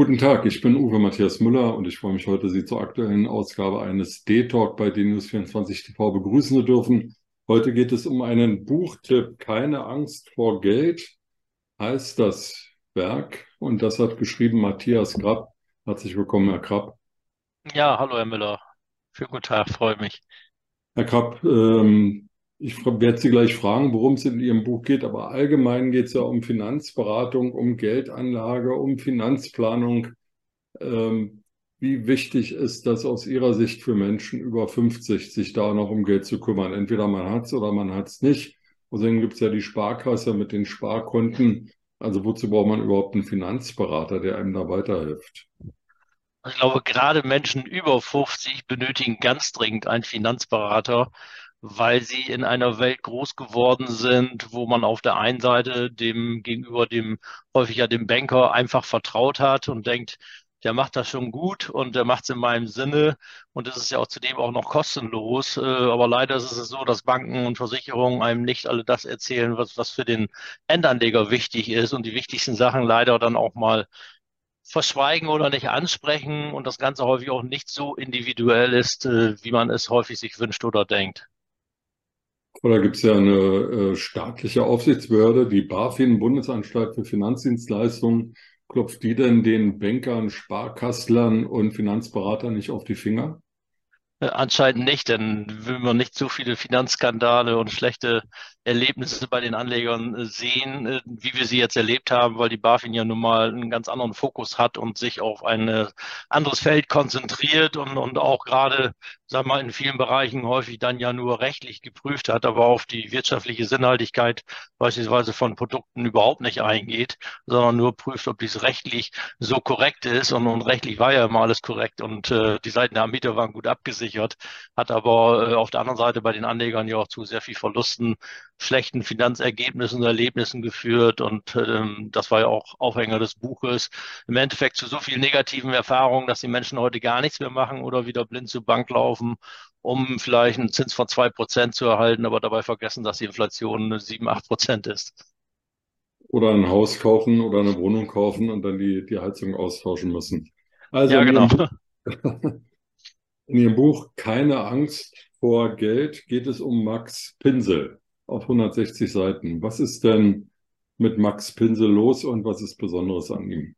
Guten Tag, ich bin Uwe Matthias Müller und ich freue mich heute, Sie zur aktuellen Ausgabe eines D-Talk bei DNews24 TV begrüßen zu dürfen. Heute geht es um einen Buchtipp, Keine Angst vor Geld, heißt das Werk und das hat geschrieben Matthias Krapp. Herzlich willkommen, Herr Krapp. Ja, hallo Herr Müller. Schönen guten Tag, freue mich. Herr Krapp, ähm, ich werde Sie gleich fragen, worum es in Ihrem Buch geht, aber allgemein geht es ja um Finanzberatung, um Geldanlage, um Finanzplanung. Ähm, wie wichtig ist das aus Ihrer Sicht für Menschen über 50, sich da noch um Geld zu kümmern? Entweder man hat es oder man hat es nicht. Außerdem gibt es ja die Sparkasse mit den Sparkonten. Also wozu braucht man überhaupt einen Finanzberater, der einem da weiterhilft? Ich glaube, gerade Menschen über 50 benötigen ganz dringend einen Finanzberater, weil sie in einer Welt groß geworden sind, wo man auf der einen Seite dem gegenüber dem häufig ja dem Banker einfach vertraut hat und denkt, der macht das schon gut und der macht es in meinem Sinne und es ist ja auch zudem auch noch kostenlos. Äh, aber leider ist es so, dass Banken und Versicherungen einem nicht alle das erzählen, was, was für den Endanleger wichtig ist und die wichtigsten Sachen leider dann auch mal verschweigen oder nicht ansprechen und das Ganze häufig auch nicht so individuell ist, äh, wie man es häufig sich wünscht oder denkt. Oder gibt es ja eine äh, staatliche Aufsichtsbehörde, die BaFin, Bundesanstalt für Finanzdienstleistungen. Klopft die denn den Bankern, Sparkastlern und Finanzberatern nicht auf die Finger? Äh, anscheinend nicht, denn will man nicht so viele Finanzskandale und schlechte Erlebnisse bei den Anlegern äh, sehen, äh, wie wir sie jetzt erlebt haben, weil die BaFin ja nun mal einen ganz anderen Fokus hat und sich auf ein anderes Feld konzentriert und, und auch gerade, sag mal, in vielen Bereichen häufig dann ja nur rechtlich geprüft hat, aber auf die wirtschaftliche Sinnhaltigkeit beispielsweise von Produkten überhaupt nicht eingeht, sondern nur prüft, ob dies rechtlich so korrekt ist. Und, und rechtlich war ja immer alles korrekt und äh, die Seiten der Anbieter waren gut abgesichert, hat aber äh, auf der anderen Seite bei den Anlegern ja auch zu sehr viel Verlusten schlechten Finanzergebnissen und Erlebnissen geführt. Und ähm, das war ja auch Aufhänger des Buches. Im Endeffekt zu so vielen negativen Erfahrungen, dass die Menschen heute gar nichts mehr machen oder wieder blind zur Bank laufen, um vielleicht einen Zins von zwei Prozent zu erhalten, aber dabei vergessen, dass die Inflation sieben, acht Prozent ist. Oder ein Haus kaufen oder eine Wohnung kaufen und dann die, die Heizung austauschen müssen. Also ja, genau. In Ihrem Buch Keine Angst vor Geld geht es um Max Pinsel auf 160 Seiten. Was ist denn mit Max Pinsel los und was ist Besonderes an ihm?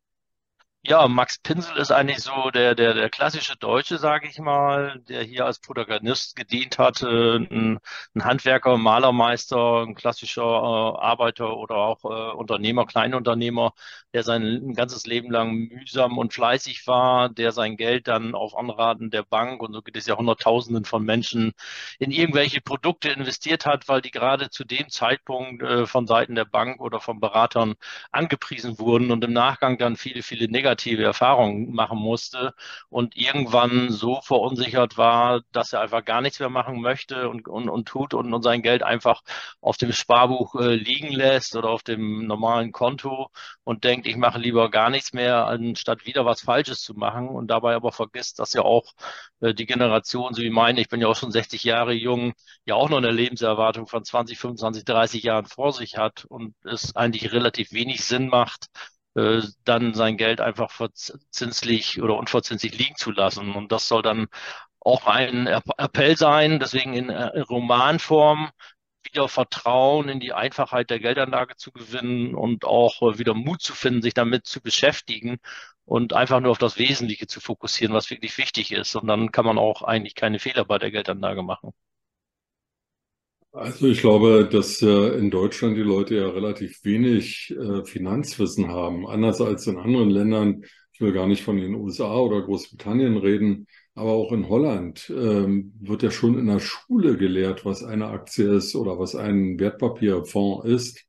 Ja, Max Pinsel ist eigentlich so der, der, der klassische Deutsche, sage ich mal, der hier als Protagonist gedient hat, ein, ein Handwerker, Malermeister, ein klassischer äh, Arbeiter oder auch äh, Unternehmer, Kleinunternehmer, der sein ganzes Leben lang mühsam und fleißig war, der sein Geld dann auf Anraten der Bank, und so geht es ja Hunderttausenden von Menschen, in irgendwelche Produkte investiert hat, weil die gerade zu dem Zeitpunkt äh, von Seiten der Bank oder von Beratern angepriesen wurden und im Nachgang dann viele, viele negative negative Erfahrungen machen musste und irgendwann so verunsichert war, dass er einfach gar nichts mehr machen möchte und, und, und tut und, und sein Geld einfach auf dem Sparbuch äh, liegen lässt oder auf dem normalen Konto und denkt, ich mache lieber gar nichts mehr, anstatt wieder was Falsches zu machen und dabei aber vergisst, dass ja auch äh, die Generation, so wie meine, ich bin ja auch schon 60 Jahre jung, ja auch noch eine Lebenserwartung von 20, 25, 30 Jahren vor sich hat und es eigentlich relativ wenig Sinn macht, äh, dann sein Geld einfach verzinslich oder unverzinslich liegen zu lassen. Und das soll dann auch ein Appell sein, deswegen in äh, Romanform wieder Vertrauen in die Einfachheit der Geldanlage zu gewinnen und auch äh, wieder Mut zu finden, sich damit zu beschäftigen und einfach nur auf das Wesentliche zu fokussieren, was wirklich wichtig ist. Und dann kann man auch eigentlich keine Fehler bei der Geldanlage machen. Also ich glaube, dass in Deutschland die Leute ja relativ wenig äh, Finanzwissen haben, anders als in anderen Ländern. Ich will gar nicht von den USA oder Großbritannien reden, aber auch in Holland ähm, wird ja schon in der Schule gelehrt, was eine Aktie ist oder was ein Wertpapierfonds ist.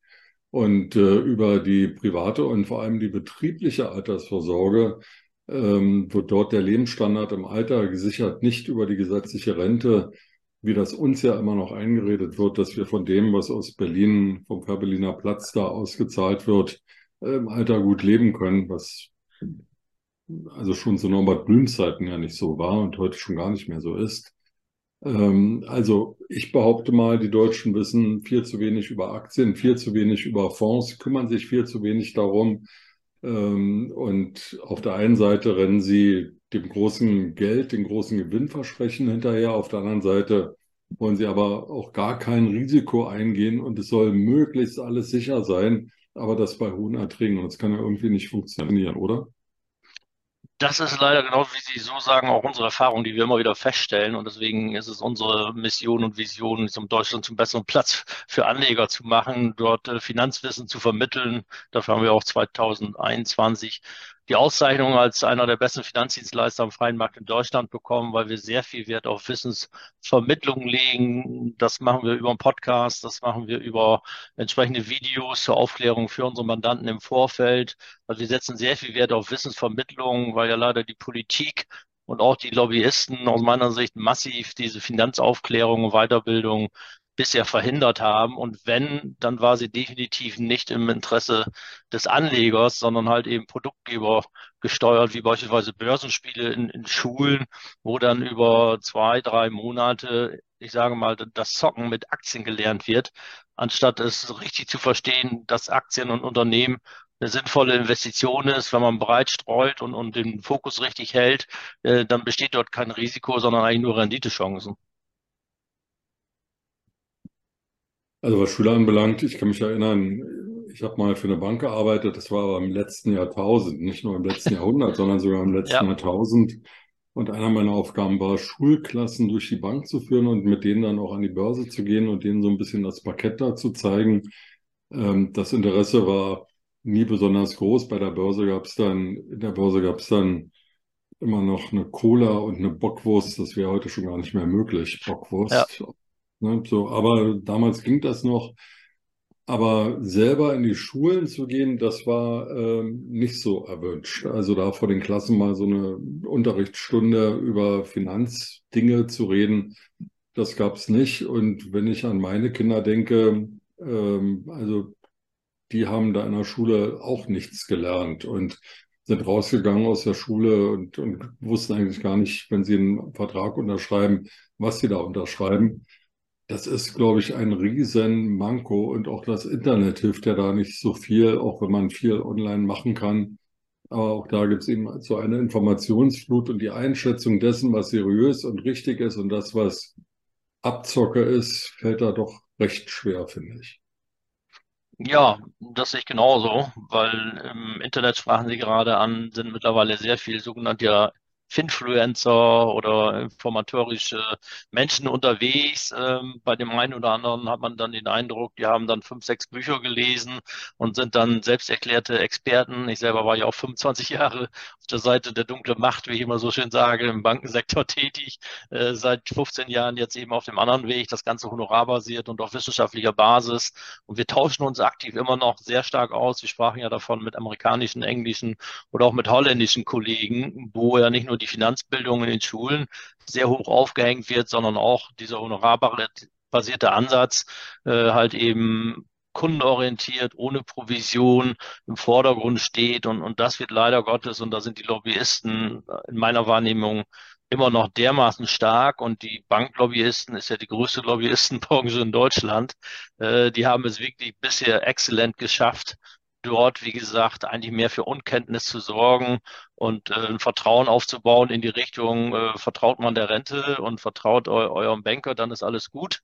Und äh, über die private und vor allem die betriebliche Altersvorsorge ähm, wird dort der Lebensstandard im Alter gesichert, nicht über die gesetzliche Rente wie das uns ja immer noch eingeredet wird, dass wir von dem, was aus Berlin, vom Berliner Platz da ausgezahlt wird, im Alter gut leben können, was also schon zu Norbert Blüms Zeiten ja nicht so war und heute schon gar nicht mehr so ist. Ähm, also ich behaupte mal, die Deutschen wissen viel zu wenig über Aktien, viel zu wenig über Fonds, kümmern sich viel zu wenig darum, Ähm, und auf der einen Seite rennen sie dem großen Geld, den großen Gewinnversprechen hinterher. Auf der anderen Seite wollen sie aber auch gar kein Risiko eingehen und es soll möglichst alles sicher sein, aber das bei hohen Erträgen. Und das kann ja irgendwie nicht funktionieren, oder? Das ist leider genau, wie Sie so sagen, auch unsere Erfahrung, die wir immer wieder feststellen. Und deswegen ist es unsere Mission und Vision, um Deutschland zum besseren Platz für Anleger zu machen, dort äh, Finanzwissen zu vermitteln. Dafür haben wir auch 2021 die Auszeichnung als einer der besten Finanzdienstleister am freien Markt in Deutschland bekommen, weil wir sehr viel Wert auf Wissensvermittlung legen. Das machen wir über einen Podcast, das machen wir über entsprechende Videos zur Aufklärung für unsere Mandanten im Vorfeld. Also wir setzen sehr viel Wert auf Wissensvermittlung, weil ja leider die Politik und auch die Lobbyisten aus meiner Sicht massiv diese Finanzaufklärung und Weiterbildung bisher verhindert haben. Und wenn, dann war sie definitiv nicht im Interesse des Anlegers, sondern halt eben Produktgeber gesteuert, wie beispielsweise Börsenspiele in, in Schulen, wo dann über zwei, drei Monate, ich sage mal, das Zocken mit Aktien gelernt wird, anstatt es richtig zu verstehen, dass Aktien und Unternehmen eine sinnvolle Investition ist, wenn man breit streut und, und den Fokus richtig hält, äh, dann besteht dort kein Risiko, sondern eigentlich nur Renditechancen. Also was Schüler anbelangt, ich kann mich erinnern, ich habe mal für eine Bank gearbeitet, das war aber im letzten Jahrtausend, nicht nur im letzten Jahrhundert, sondern sogar im letzten ja. Jahrtausend. Und einer meiner Aufgaben war, Schulklassen durch die Bank zu führen und mit denen dann auch an die Börse zu gehen und denen so ein bisschen das Parkett da zu zeigen. Ähm, das Interesse war nie besonders groß. Bei der Börse gab es dann, in der Börse gab es dann immer noch eine Cola und eine Bockwurst. Das wäre heute schon gar nicht mehr möglich. Bockwurst. Ja. Ne, so, aber damals ging das noch. Aber selber in die Schulen zu gehen, das war ähm, nicht so erwünscht. Also da vor den Klassen mal so eine Unterrichtsstunde über Finanzdinge zu reden, das gab es nicht. Und wenn ich an meine Kinder denke, ähm, also die haben da in der Schule auch nichts gelernt und sind rausgegangen aus der Schule und, und wussten eigentlich gar nicht, wenn sie einen Vertrag unterschreiben, was sie da unterschreiben. Das ist, glaube ich, ein riesen Manko und auch das Internet hilft ja da nicht so viel, auch wenn man viel online machen kann. Aber auch da gibt es eben so eine Informationsflut und die Einschätzung dessen, was seriös und richtig ist und das, was Abzocke ist, fällt da doch recht schwer, finde ich. Ja, das sehe ich genauso, weil im Internet sprachen Sie gerade an, sind mittlerweile sehr viel sogenannte Finfluencer oder informatorische Menschen unterwegs. Ähm, bei dem einen oder anderen hat man dann den Eindruck, die haben dann fünf, sechs Bücher gelesen und sind dann selbsterklärte Experten. Ich selber war ja auch 25 Jahre auf der Seite der dunklen Macht, wie ich immer so schön sage, im Bankensektor tätig. Äh, seit 15 Jahren jetzt eben auf dem anderen Weg, das Ganze honorarbasiert und auf wissenschaftlicher Basis. Und wir tauschen uns aktiv immer noch sehr stark aus. Wir sprachen ja davon mit amerikanischen, englischen oder auch mit holländischen Kollegen, wo ja nicht nur die die Finanzbildung in den Schulen sehr hoch aufgehängt wird, sondern auch dieser honorarbasierte Ansatz äh, halt eben kundenorientiert, ohne Provision im Vordergrund steht. Und, und das wird leider Gottes, und da sind die Lobbyisten in meiner Wahrnehmung immer noch dermaßen stark und die Banklobbyisten ist ja die größte Lobbyistenbranche in Deutschland. Äh, die haben es wirklich bisher exzellent geschafft, dort, wie gesagt, eigentlich mehr für Unkenntnis zu sorgen und äh, ein Vertrauen aufzubauen in die Richtung, äh, vertraut man der Rente und vertraut eu eurem Banker, dann ist alles gut.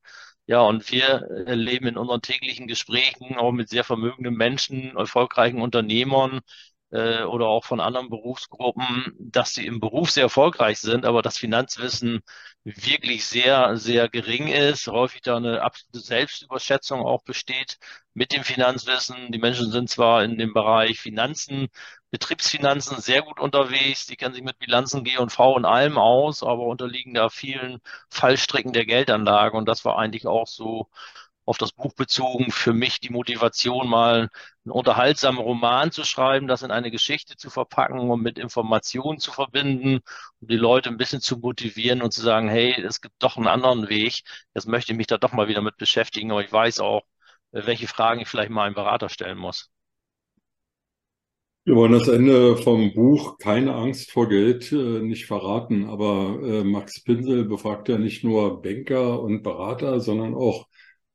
Ja, und wir erleben in unseren täglichen Gesprächen auch mit sehr vermögenden Menschen, erfolgreichen Unternehmern, äh, oder auch von anderen Berufsgruppen, dass sie im Beruf sehr erfolgreich sind, aber das Finanzwissen wirklich sehr, sehr gering ist, häufig da eine absolute Selbstüberschätzung auch besteht mit dem Finanzwissen. Die Menschen sind zwar in dem Bereich Finanzen, Betriebsfinanzen sehr gut unterwegs, die kennen sich mit Bilanzen G und V und allem aus, aber unterliegen da vielen Fallstricken der Geldanlage und das war eigentlich auch so auf das Buch bezogen für mich die Motivation, mal einen unterhaltsamen Roman zu schreiben, das in eine Geschichte zu verpacken und mit Informationen zu verbinden, um die Leute ein bisschen zu motivieren und zu sagen, hey, es gibt doch einen anderen Weg. Jetzt möchte ich mich da doch mal wieder mit beschäftigen, aber ich weiß auch, welche Fragen ich vielleicht mal einem Berater stellen muss. Wir wollen das Ende vom Buch Keine Angst vor Geld äh, nicht verraten, aber äh, Max Pinsel befragt ja nicht nur Banker und Berater, sondern auch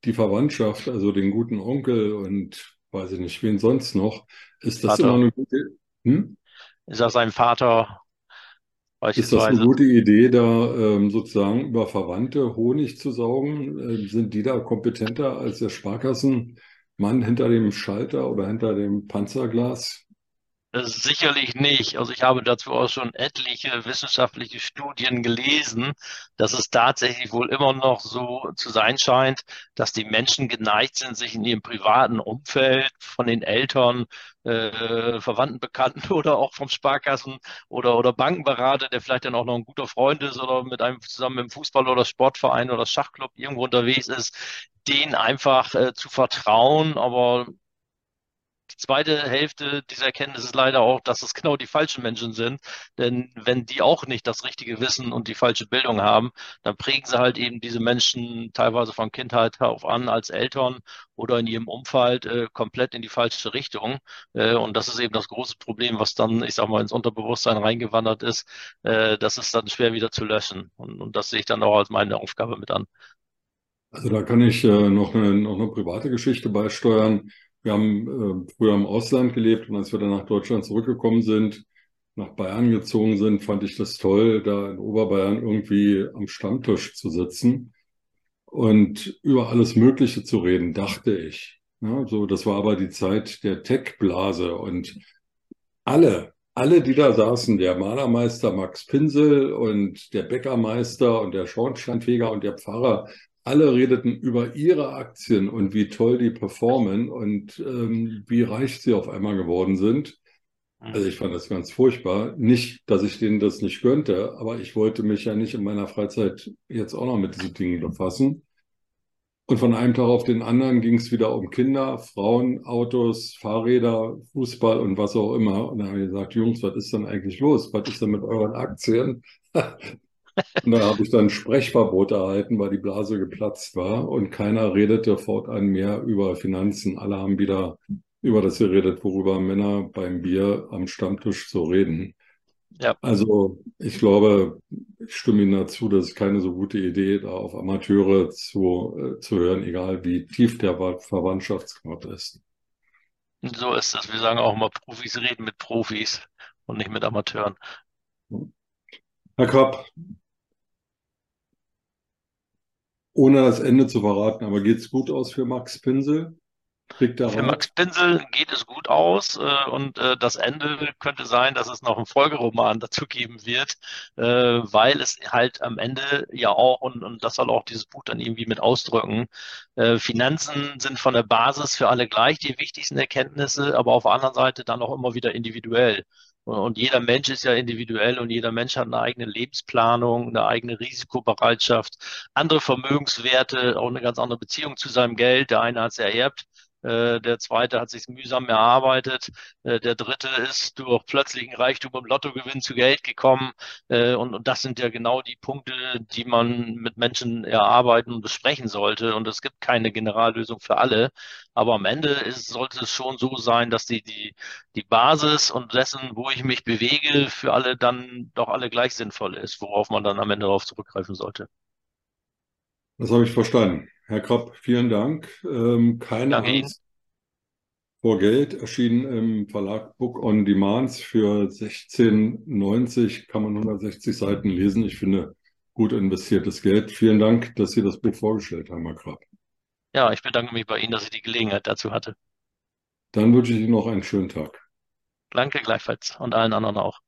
die Verwandtschaft, also den guten Onkel und weiß ich nicht, wen sonst noch. Ist das Vater. immer eine gute, hm? Ist er sein Vater Ist das eine gute Idee, da ähm, sozusagen über Verwandte Honig zu saugen? Ähm, sind die da kompetenter als der Sparkassenmann hinter dem Schalter oder hinter dem Panzerglas? Äh, Sicherlich nicht. Also ich habe dazu auch schon etliche wissenschaftliche Studien gelesen, dass es tatsächlich wohl immer noch so zu sein scheint, dass die Menschen geneigt sind, sich in ihrem privaten Umfeld von den Eltern, äh, Verwandten, Bekannten oder auch vom Sparkassen oder, oder Bankenberater, der vielleicht dann auch noch ein guter Freund ist oder mit einem zusammen im Fußball oder Sportverein oder Schachclub irgendwo unterwegs ist, denen einfach äh, zu vertrauen, aber zweite Hälfte dieser Erkenntnis ist leider auch, dass es genau die falschen Menschen sind. Denn wenn die auch nicht das richtige Wissen und die falsche Bildung haben, dann prägen sie halt eben diese Menschen teilweise von Kindheit auf an als Eltern oder in ihrem Umfeld äh, komplett in die falsche Richtung. Äh, und das ist eben das große Problem, was dann, ich sag mal, ins Unterbewusstsein reingewandert ist. Äh, das ist dann schwer wieder zu löschen. Und, und das sehe ich dann auch als meine Aufgabe mit an. Also da kann ich äh, noch eine, noch eine private Geschichte beisteuern. Wir haben äh, früher im Ausland gelebt und als wir dann nach Deutschland zurückgekommen sind, nach Bayern gezogen sind, fand ich das toll, da in Oberbayern irgendwie am Stammtisch zu sitzen und über alles Mögliche zu reden, dachte ich. Ja, so, das war aber die Zeit der Tech-Blase und alle, alle, die da saßen, der Malermeister Max Pinsel und der Bäckermeister und der Schornsteinfeger und der Pfarrer, alle redeten über ihre Aktien und wie toll die performen und ähm, wie reich sie auf einmal geworden sind. Also ich fand das ganz furchtbar. Nicht, dass ich denen das nicht gönnte, aber ich wollte mich ja nicht in meiner Freizeit jetzt auch noch mit diesen Dingen befassen. Und von einem Tag auf den anderen ging es wieder um Kinder, Frauen, Autos, Fahrräder, Fußball und was auch immer. Und da habe ich gesagt, Jungs, was ist denn eigentlich los? Was ist denn mit euren Aktien? Und da habe ich dann Sprechverbot erhalten, weil die Blase geplatzt war und keiner redete fortan mehr über Finanzen. Alle haben wieder über das geredet, worüber Männer beim Bier am Stammtisch so reden. Ja. Also ich glaube, ich stimme Ihnen dazu, das ist keine so gute Idee, da auf Amateure zu, äh, zu hören, egal wie tief der Ver- Verwandtschaftsgrad ist. So ist es. Wir sagen auch immer, Profis reden mit Profis und nicht mit Amateuren. Herr Krapp, ohne das Ende zu verraten, aber geht's gut aus für Max Pinsel? Kriegt er Für? Max Pinsel geht es gut aus äh, und äh, das Ende könnte sein, dass es noch einen Folgeroman dazu geben wird, äh, weil es halt am Ende ja auch, und, und das soll auch dieses Buch dann irgendwie mit ausdrücken, äh, Finanzen sind von der Basis für alle gleich die wichtigsten Erkenntnisse, aber auf der anderen Seite dann auch immer wieder individuell. Und jeder Mensch ist ja individuell und jeder Mensch hat eine eigene Lebensplanung, eine eigene Risikobereitschaft, andere Vermögenswerte, auch eine ganz andere Beziehung zu seinem Geld. Der eine hat es ererbt, äh, der zweite hat sich mühsam erarbeitet. Äh, der dritte ist durch plötzlichen Reichtum im Lottogewinn zu Geld gekommen. Äh, und, und das sind ja genau die Punkte, die man mit Menschen erarbeiten und besprechen sollte. Und es gibt keine Generallösung für alle. Aber am Ende ist, sollte es schon so sein, dass die, die, die Basis und dessen, wo ich mich bewege, für alle dann doch alle gleich sinnvoll ist, worauf man dann am Ende darauf zurückgreifen sollte. Das habe ich verstanden. Herr Krapp, vielen Dank. Ähm, keine Danke. Angst vor Geld, erschienen im Verlag Book on Demands für 16,90 kann man 160 Seiten lesen. Ich finde, gut investiertes Geld. Vielen Dank, dass Sie das Buch vorgestellt haben, Herr Krapp. Ja, ich bedanke mich bei Ihnen, dass ich die Gelegenheit dazu hatte. Dann wünsche ich Ihnen noch einen schönen Tag. Danke gleichfalls und allen anderen auch.